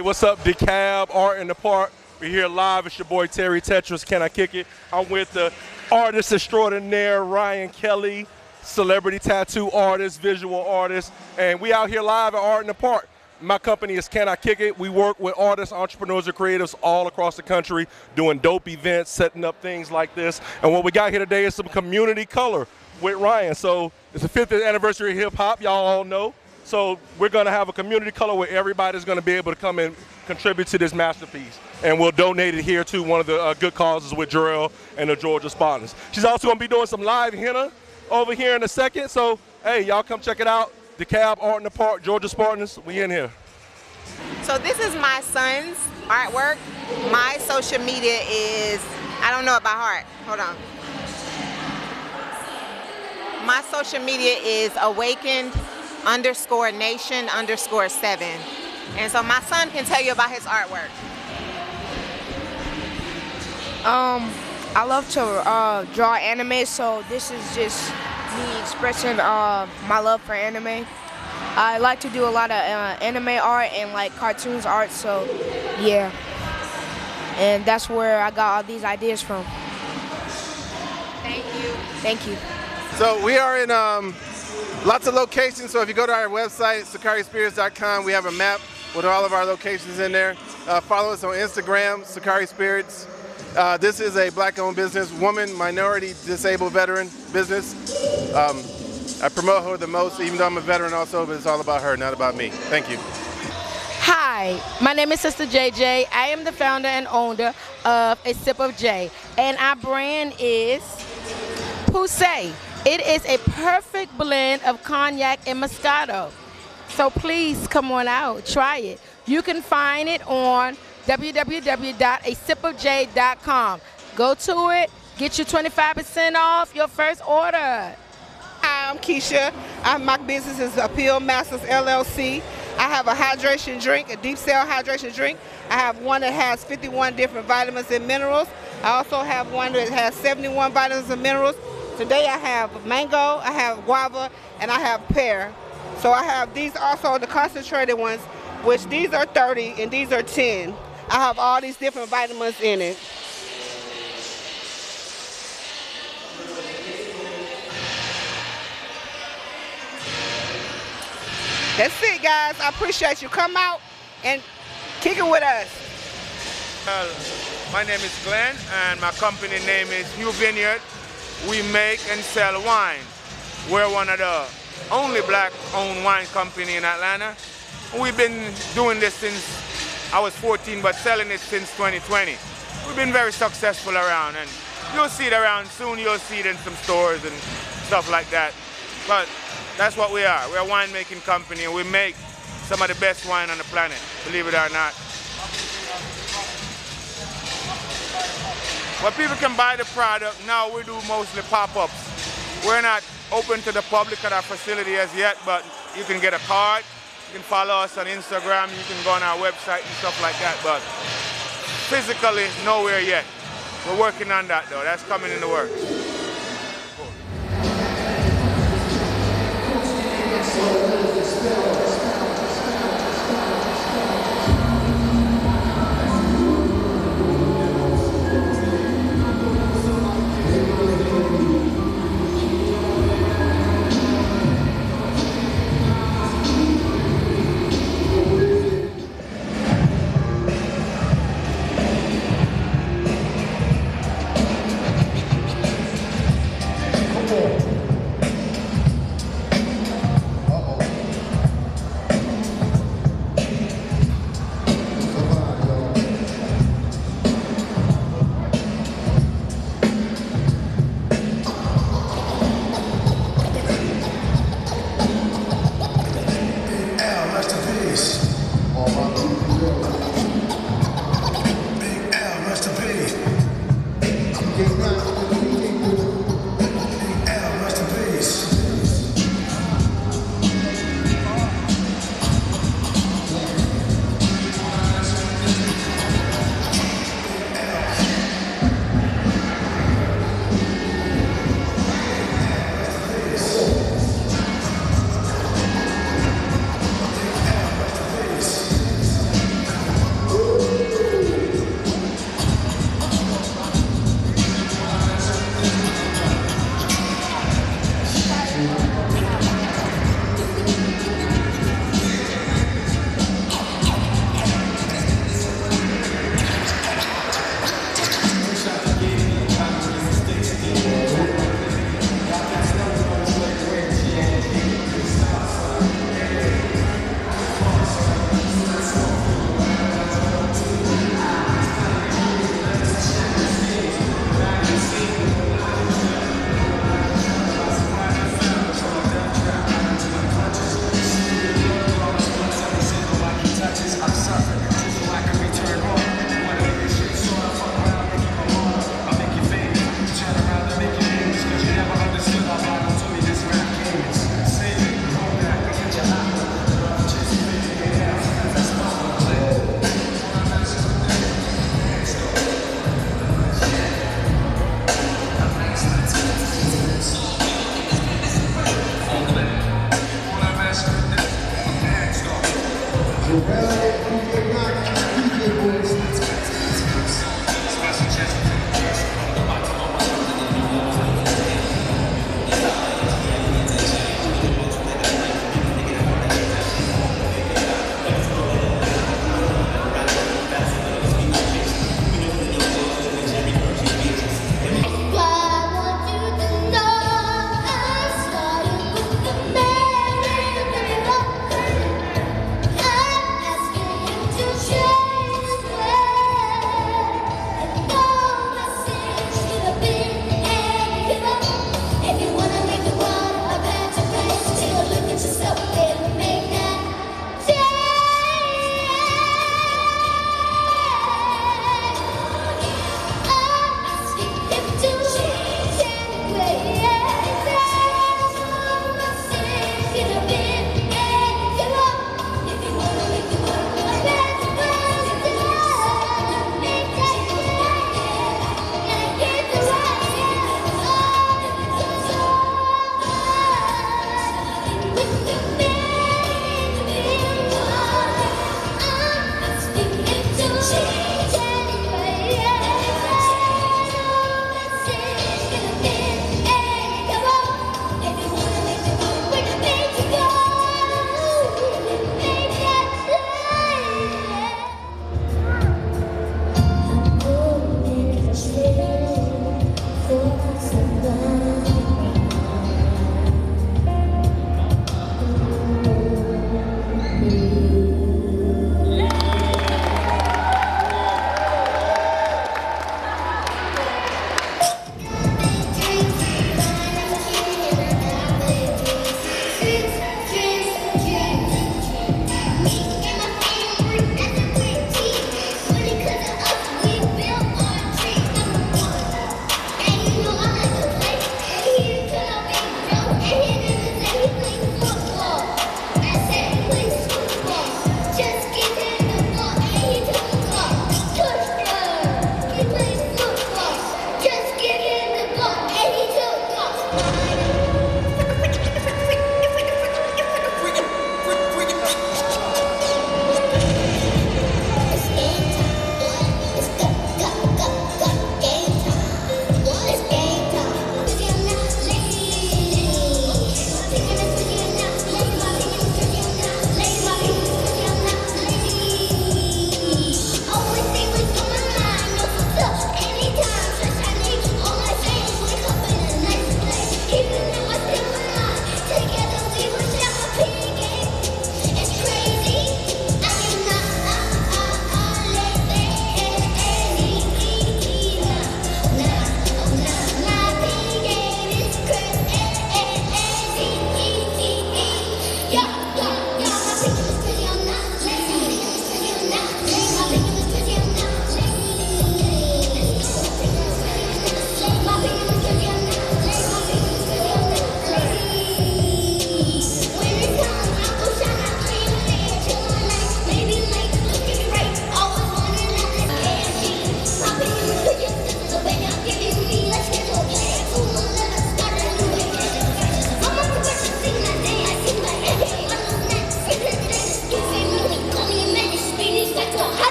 What's up, DeKalb, Art in the Park? We're here live. It's your boy Terry Tetris. Can I kick it? I'm with the artist extraordinaire Ryan Kelly, celebrity tattoo artist, visual artist, and we out here live at Art in the Park. My company is Can I Kick It? We work with artists, entrepreneurs, and creatives all across the country doing dope events, setting up things like this. And what we got here today is some community color with Ryan. So it's the 50th anniversary of hip hop, y'all all know. So we're gonna have a community color where everybody's gonna be able to come and contribute to this masterpiece. And we'll donate it here to one of the uh, good causes with Jarrell and the Georgia Spartans. She's also gonna be doing some live henna over here in a second. So hey, y'all come check it out. DeKalb Art in the Park, Georgia Spartans, we in here. So this is my son's artwork. My social media is, I don't know it by heart. Hold on. My social media is awakened underscore nation underscore seven. And so my son can tell you about his artwork. Um, I love to uh, draw anime, so this is just me expressing uh, my love for anime. I like to do a lot of uh, anime art and like cartoons art, so yeah. And that's where I got all these ideas from. Thank you. Thank you. So we are in um, lots of locations. So if you go to our website, sakarispirits.com, we have a map with all of our locations in there. Uh, follow us on Instagram, Sakari Spirits. Uh, this is a black-owned business, woman, minority, disabled veteran business. Um, I promote her the most, even though I'm a veteran also, but it's all about her, not about me. Thank you. Hi, my name is Sister JJ. I am the founder and owner of A Sip of J, and our brand is Poussey. It is a perfect blend of cognac and Moscato. So please come on out, try it. You can find it on www.asipofj.com. Go to it, get you 25% off your first order. Hi, I'm Keisha. I'm, my business is Appeal Masters LLC. I have a hydration drink, a deep cell hydration drink. I have one that has 51 different vitamins and minerals. I also have one that has 71 vitamins and minerals. Today I have mango, I have guava, and I have pear. So I have these also the concentrated ones, which these are 30 and these are 10. I have all these different vitamins in it. That's it, guys. I appreciate you. Come out and kick it with us. Well, my name is Glenn, and my company name is New Vineyard. We make and sell wine. We're one of the only black-owned wine company in Atlanta. We've been doing this since I was 14, but selling it since 2020. We've been very successful around, and you'll see it around soon. You'll see it in some stores and stuff like that. But that's what we are. We're a winemaking company, and we make some of the best wine on the planet, believe it or not. But people can buy the product. Now we do mostly pop-ups. We're not open to the public at our facility as yet, but you can get a card. You can follow us on Instagram. You can go on our website and stuff like that. But physically, nowhere yet. We're working on that, though. That's coming in the works.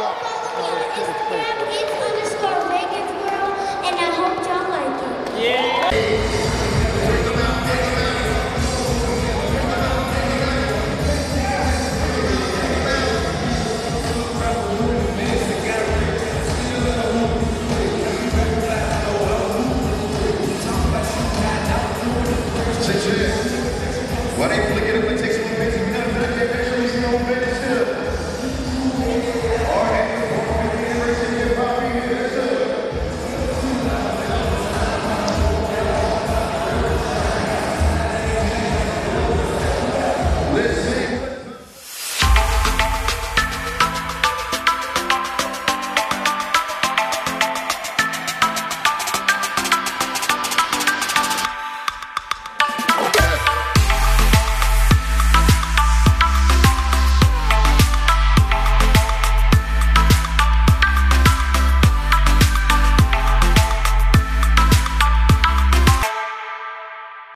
Stop. It's underscore Megan's girl, and I hope y'all like it. Yeah.